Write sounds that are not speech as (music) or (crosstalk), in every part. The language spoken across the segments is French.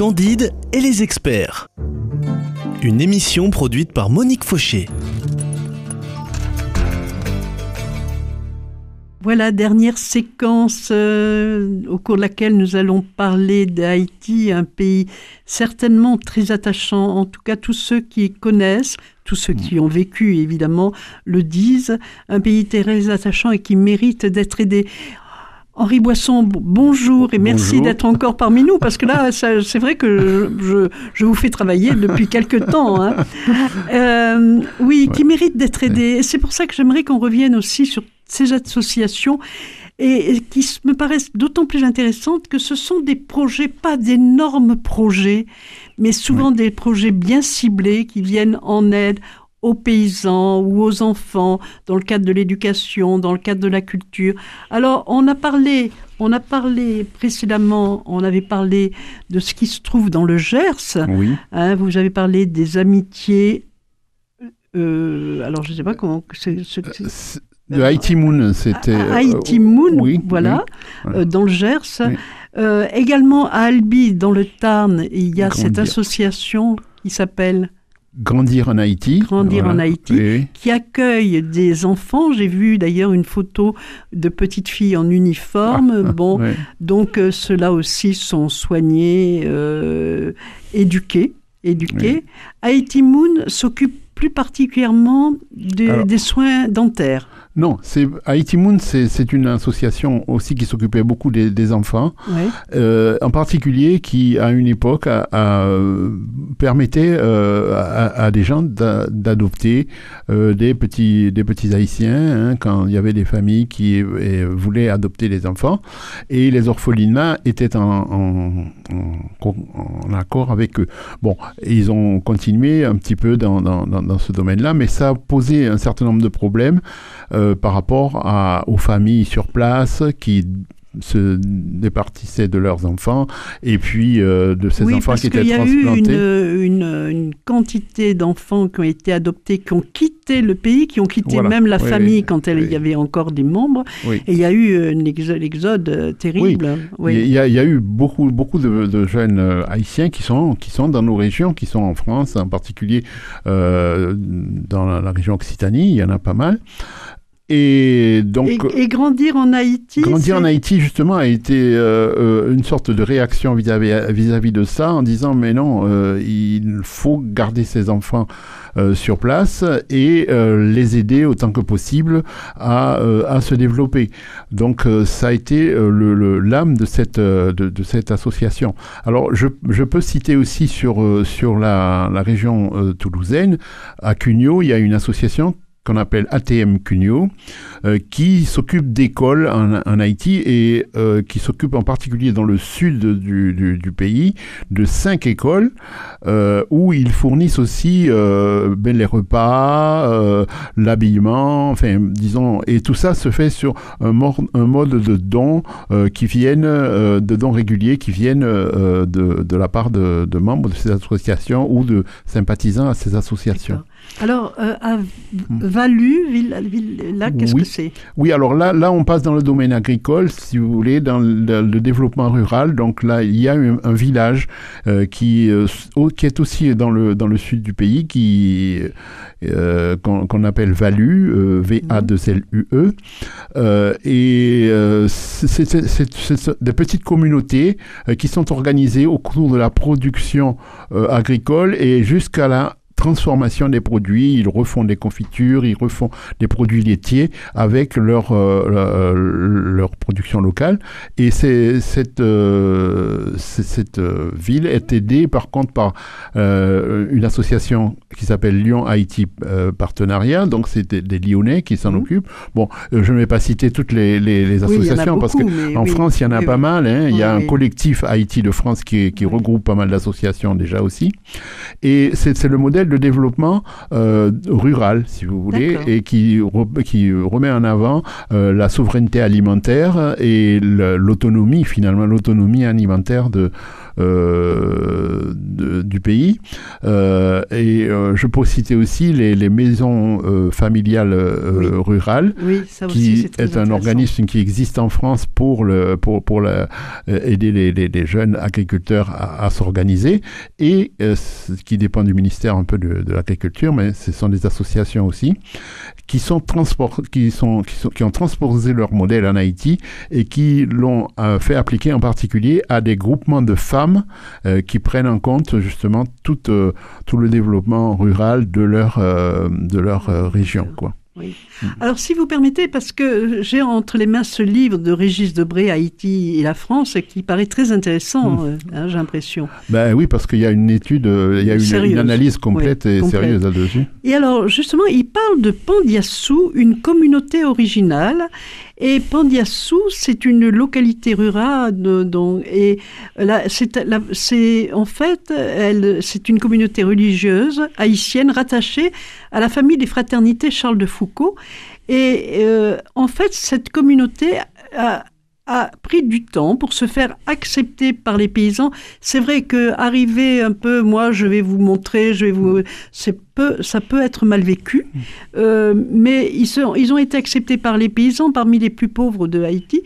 Candide et les experts. Une émission produite par Monique Fauché. Voilà, dernière séquence euh, au cours de laquelle nous allons parler d'Haïti, un pays certainement très attachant, en tout cas tous ceux qui connaissent, tous ceux qui ont vécu évidemment le disent, un pays très attachant et qui mérite d'être aidé. Henri Boisson, bonjour et merci d'être encore parmi nous parce que là, c'est vrai que je, vous fais travailler depuis quelque temps. Hein. (laughs) Euh, oui, qui mérite d'être aidé. Et c'est pour ça que j'aimerais qu'on revienne aussi sur ces associations et, qui me paraissent d'autant plus intéressantes que ce sont des projets, pas d'énormes projets, mais souvent des projets bien ciblés qui viennent en aide aux paysans ou aux enfants dans le cadre de l'éducation, dans le cadre de la culture. Alors, on a parlé, on a parlé précédemment, on avait parlé de ce qui se trouve dans le Gers. Oui. Hein, vous avez parlé des amitiés. Euh, alors, je ne sais pas comment. de Haïti Moon, c'était. Haïti Moon, oui, voilà, euh, dans le Gers. Euh, également à Albi, dans le Tarn, il y a cette association qui s'appelle Grandir en Haïti. Grandir en Haïti, qui accueille des enfants. J'ai vu d'ailleurs une photo de petites filles en uniforme. Ah, bon, donc euh, ceux-là aussi sont soignés, euh, éduqués. éduqués. Haïti Moon s'occupe plus particulièrement des soins dentaires. Non, c'est Haïti Moon, c'est une association aussi qui s'occupait beaucoup des, enfants, euh, en particulier qui à une époque a, permettait euh, à, des gens d'adopter euh, des petits des petits haïtiens hein, quand il y avait des familles qui voulaient adopter les enfants et les orphelinats étaient en, en, accord avec eux. Bon, ils ont continué un petit peu dans, dans, dans ce domaine-là, mais ça a posé un certain nombre de problèmes. Euh, par rapport à, aux familles sur place qui se départissaient de leurs enfants et puis euh, de ces enfants qui étaient transplantés. Il y a eu une, une, une quantité d'enfants qui ont été adoptés, qui ont quitté le pays, qui ont quitté même la famille quand il y avait encore des membres. Et il y a eu un exode, euh, terrible. Il y, a, il, y a, eu beaucoup, beaucoup de, jeunes haïtiens qui sont, qui sont dans nos régions, qui sont en France, en particulier dans la, la région Occitanie, il y en a pas mal. Et donc. Et, grandir en Haïti. Grandir en Haïti, justement, a été euh, euh, une sorte de réaction vis-à-vis de ça, en disant mais non, euh, il faut garder ses enfants sur place et les aider autant que possible à, à se développer. Donc ça a été le l'âme de cette de, de, cette association. Alors je, je peux citer aussi sur sur la, la région toulousaine, à Cugnot, il y a une association qu'on appelle ATM Cunio, euh, qui s'occupe d'écoles en, Haïti et euh, qui s'occupe en particulier dans le sud du, pays de cinq écoles euh, où ils fournissent aussi ben, les repas, l'habillement, enfin disons, et tout ça se fait sur un, mode de dons qui viennent, de dons réguliers qui viennent de, la part de membres de ces associations ou de sympathisants à ces associations. Alors, euh, à Valu, là, qu'est-ce que c'est? Oui, alors là, là, on passe dans le domaine agricole, si vous voulez, dans le, développement rural. Donc là, il y a un, village euh, qui, euh, qui est aussi dans le, dans le sud du pays, qui qu'on appelle Valu, V-A-2-L-U-E. et c'est des petites communautés qui sont organisées autour de la production agricole et jusqu'à la transformation des produits, ils refont des confitures, ils refont des produits laitiers avec leur, euh, leur production locale. Et cette, euh, cette euh, ville est aidée par contre par une association qui s'appelle Lyon Haïti Partenariat, donc c'est des, Lyonnais qui s'en mmh. occupent. Bon, je ne vais pas citer toutes les, les, associations parce qu'en France, il y en a pas mal. Hein. Il y a un collectif Haïti de France qui, qui regroupe pas mal d'associations déjà aussi. Et c'est, le modèle le développement rural, si vous voulez, et qui, qui remet en avant la souveraineté alimentaire et l'autonomie, finalement, l'autonomie alimentaire de, euh, du pays. Euh, et euh, je peux citer aussi les, les maisons familiales rurales, qui est, un organisme qui existe en France pour, le, pour, pour la, aider les, les, jeunes agriculteurs à, s'organiser. Et qui dépend du ministère un peu de, de l'agriculture, mais ce sont des associations aussi qui sont transport, qui sont, qui sont qui ont transposé leur modèle en Haïti et qui l'ont fait appliquer en particulier à des groupements de femmes euh, qui prennent en compte justement tout, euh, tout le développement rural de leur, euh, de leur région. Quoi. Oui. Alors, si vous permettez, parce que j'ai entre les mains ce livre de Régis Debré, Haïti et la France, qui paraît très intéressant, hmm. hein, j'ai l'impression. Ben oui, parce qu'il y a une étude, il y a une, analyse complète et sérieuse là-dessus. Et alors, justement, il parle de Pandiassou, une communauté originale, et Pandiassou, c'est une localité rurale, dont, et là, c'est, en fait, elle, c'est une communauté religieuse haïtienne rattachée à la famille des fraternités Charles de Et euh, en fait, cette communauté a, pris du temps pour se faire accepter par les paysans. C'est vrai que arriver un peu, moi, je vais vous montrer, je vais vous, c'est peu, ça peut être mal vécu, euh, mais ils, sont, ils ont été acceptés par les paysans parmi les plus pauvres de Haïti,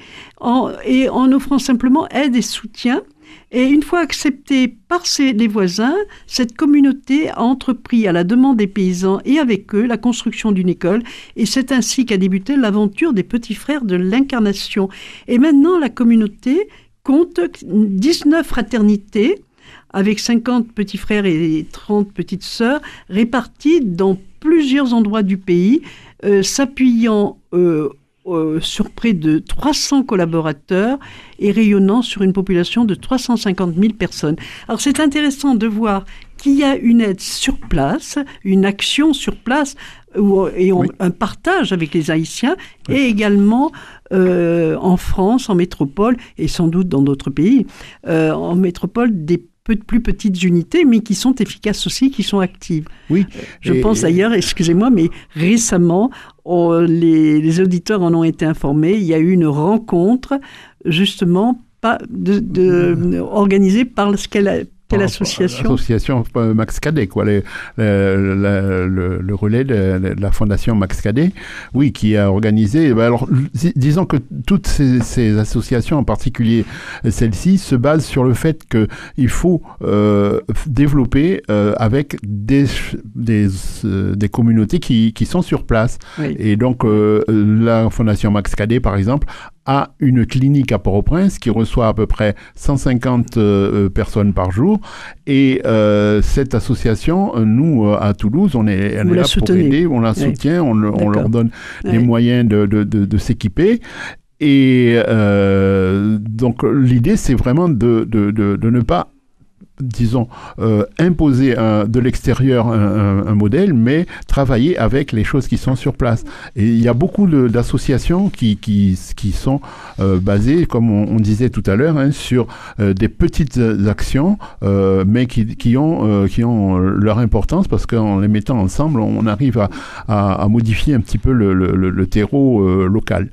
et en offrant simplement aide et soutien et une fois acceptée par ses, les voisins, cette communauté a entrepris à la demande des paysans et avec eux la construction d'une école. Et c'est ainsi qu'a débuté l'aventure des petits frères de l'incarnation. Et maintenant, la communauté compte 19 fraternités avec 50 petits frères et 30 petites sœurs répartis dans plusieurs endroits du pays, euh, s'appuyant euh, euh, sur près de 300 collaborateurs et rayonnant sur une population de 350 000 personnes. Alors c'est intéressant de voir qu'il y a une aide sur place, une action sur place et un partage avec les Haïtiens et également euh, en France, en métropole et sans doute dans d'autres pays, euh, en métropole des plus petites unités, mais qui sont efficaces aussi, qui sont actives. Oui. Je pense d'ailleurs, excusez-moi, mais récemment, les, auditeurs en ont été informés, il y a eu une rencontre justement pas de, mmh. organisée par ce qu'elle a quelle association L'association euh, Max Cadet, quoi, le, le, relais de, la fondation Max Cadet, oui, qui a organisé. Eh ben, alors, disons que toutes ces, associations, en particulier celle-ci, se basent sur le fait qu'il faut euh, développer euh, avec des, des, des communautés qui, qui, sont sur place. Et donc, la fondation Max Cadet, par exemple, a une clinique à Port-au-Prince qui reçoit à peu près 150 euh, personnes par jour. Et euh, cette association, nous, euh, à Toulouse, on est, là pour aider, on la soutient, on, leur donne les moyens de, de, de, s'équiper. Et donc l'idée, c'est vraiment de, de, ne pas disons, euh, imposer de l'extérieur un, modèle, mais travailler avec les choses qui sont sur place. Et il y a beaucoup d'associations qui, qui, qui, sont euh, basées, comme on, disait tout à l'heure, hein, sur euh, des petites actions, mais qui, qui, ont, qui ont leur importance parce qu'en les mettant ensemble, on arrive à, à, modifier un petit peu le, le, le terreau local.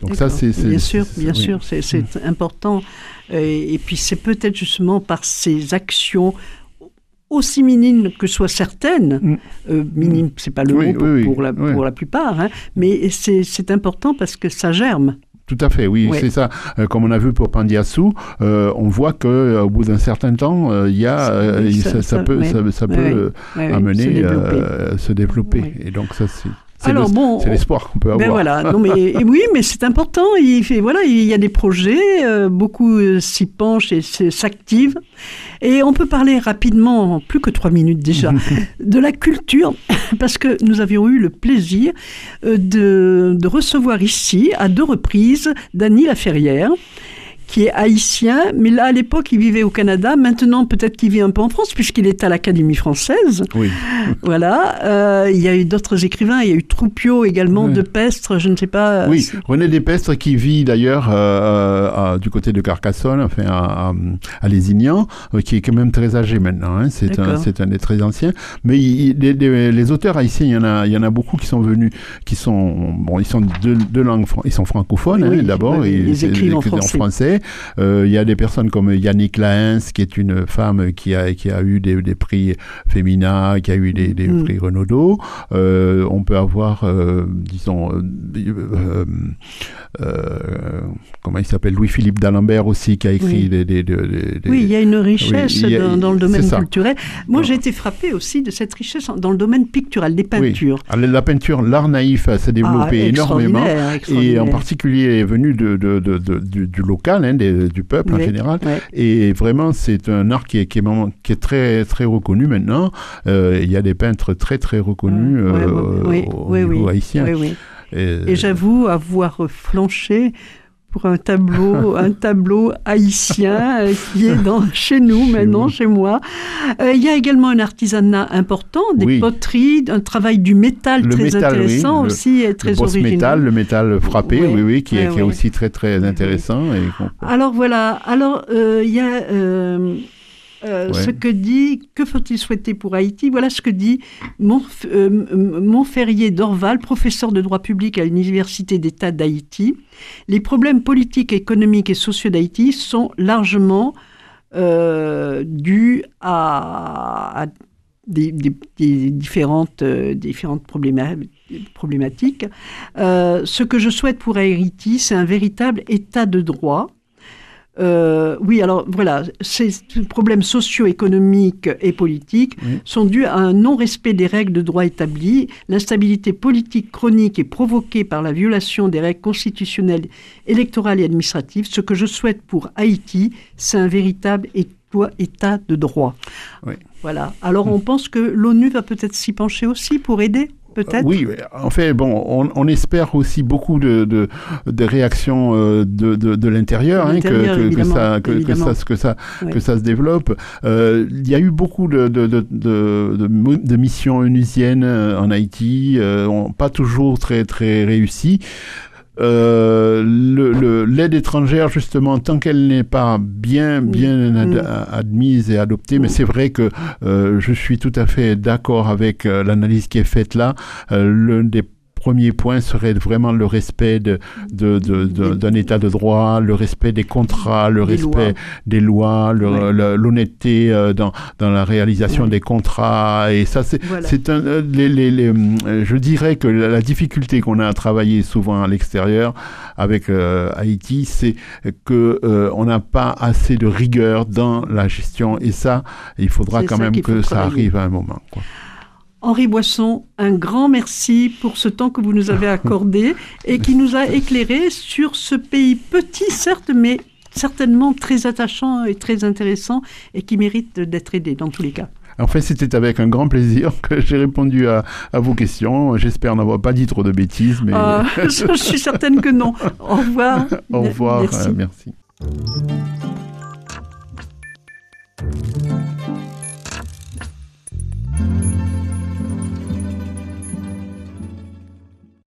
Donc ça, c'est... Bien sûr, bien sûr, c'est mm. important. Et, puis c'est peut-être justement par ces actions aussi minimes que soient certaines, mm. euh, minimes, c'est pas le mot pour, la, pour, la, plupart, hein, mais c'est important parce que ça germe. Tout à fait, oui, c'est ça. Euh, comme on a vu pour Pandiassou, euh, on voit que euh, au bout d'un certain temps, il y a, ça, peut, ça, peut amener, se développer. Et donc ça, c'est c'est bon, c'est l'espoir qu'on peut ben avoir. voilà, non (laughs) mais oui, mais c'est important. Il fait voilà, il y a des projets, euh, beaucoup euh, s'y penchent et s'activent. Et on peut parler rapidement, plus que trois minutes déjà, (laughs) de la culture, (laughs) parce que nous avions eu le plaisir euh, de, de recevoir ici à deux reprises Dany Laferrière qui est haïtien, mais là, à l'époque, il vivait au Canada. Maintenant, peut-être qu'il vit un peu en France, puisqu'il est à l'Académie française. Oui. (laughs) voilà. Euh, il y a eu d'autres écrivains. Il y a eu Troupio également, Oui. de Pestre, je ne sais pas. Oui, c'est- René Despestre qui vit d'ailleurs euh, du côté de Carcassonne, enfin à, à, à Lézignan, euh, qui est quand même très âgé maintenant. hein. C'est un, un des très anciens. Mais il- il- les, auteurs haïtiens, il y en a, il y en a beaucoup qui sont venus, qui sont bon, ils sont de, de langue, ils sont francophones Oui, hein, d'abord, oui, ils c'est- écrivent en français. Euh, il y a des personnes comme Yannick Laens, qui est une femme qui a qui a eu des, des prix Femina, qui a eu des, des Mm. prix Renaudot. Euh, on peut avoir, euh, disons, comment il s'appelle Louis-Philippe d'Alembert aussi, qui a écrit Oui. des, des- Oui, il y a une richesse Oui, a- dans, dans le domaine culturel. Moi, j'ai été frappée aussi de cette richesse dans le domaine pictural, des peintures. Ah, La peinture, l'art naïf s'est développé Ah, énormément. extraordinaire, Et en extraordinaire. particulier est venu de, de- de- de- du, du local, des- du peuple en général. Et vraiment, c'est un art qui est, qui est, vraiment- qui est très, très reconnu maintenant. Euh, il y a des peintres très, très reconnus ouais, euh, oui, au oui, niveau haïtien. Et j'avoue avoir flanché pour un tableau, (laughs) un tableau haïtien euh, qui est dans, (laughs) chez nous Chez maintenant, vous. chez moi. Euh, Il y a également un artisanat important, des Oui. poteries, un travail du métal Le très métal, oui, intéressant le- aussi et très le original. métal, le métal frappé, oui, oui, qui, est, qui aussi très, très intéressant. Et Alors voilà, alors euh, il y a euh, Ouais. ce que dit, que faut-il souhaiter pour Haïti? Voilà ce que dit Montf euh, Montferrier Dorval, professeur de droit public à l'Université d'État d'Haïti. Les problèmes politiques, économiques et sociaux d'Haïti sont largement euh, dus à, à des, des- des différentes, euh, différentes probléma- problématiques. Euh, ce que je souhaite pour Haïti, c'est un véritable état de droit. Euh, oui, alors voilà, ces problèmes socio-économiques et politiques Oui. sont dus à un non-respect des règles de droit établies. L'instabilité politique chronique est provoquée par la violation des règles constitutionnelles, électorales et administratives. Ce que je souhaite pour Haïti, c'est un véritable état de droit. Oui. Voilà. Alors on pense que l'ONU va peut-être s'y pencher aussi pour aider, peut-être Oui, en fait, bon, on, on espère aussi beaucoup de, de, de réactions euh, de, de, de l'intérieur, hein, que, ça, que, ça, que ça, Ouais. que ça se développe. Euh, Il y a eu beaucoup de, de, de, missions onusiennes euh, en Haïti, euh, pas toujours très, très réussies. Euh, le- le- L'aide étrangère, justement, tant qu'elle n'est pas bien, bien ad- Mm. admise et adoptée, mais c'est vrai que euh, je suis tout à fait d'accord avec euh, l'analyse qui est faite là. Euh, L'un des premiers points serait vraiment le respect de, de, de- de- d'un état de droit, le respect des contrats, le Des respect lois. des lois, Ouais. l'honnêteté euh, dans, dans la réalisation Ouais. des contrats. Et ça, c'est Voilà. un, euh, les, les, les, euh, je dirais que la, difficulté qu'on a à travailler souvent à l'extérieur avec euh, Haïti, c'est que euh, on n'a pas assez de rigueur dans la gestion. Et ça, il faudra quand même que ça arrive à un moment. quoi. Henri Boisson, un grand merci pour ce temps que vous nous avez accordé et qui nous a éclairé sur ce pays petit, certes, mais certainement très attachant et très intéressant et qui mérite d'être aidé dans tous les cas. En fait, c'était avec un grand plaisir que j'ai répondu à, à vos questions. J'espère n'avoir pas dit trop de bêtises, mais Euh, (laughs) je suis certaine que non. Au revoir. au revoir. Merci. euh, merci.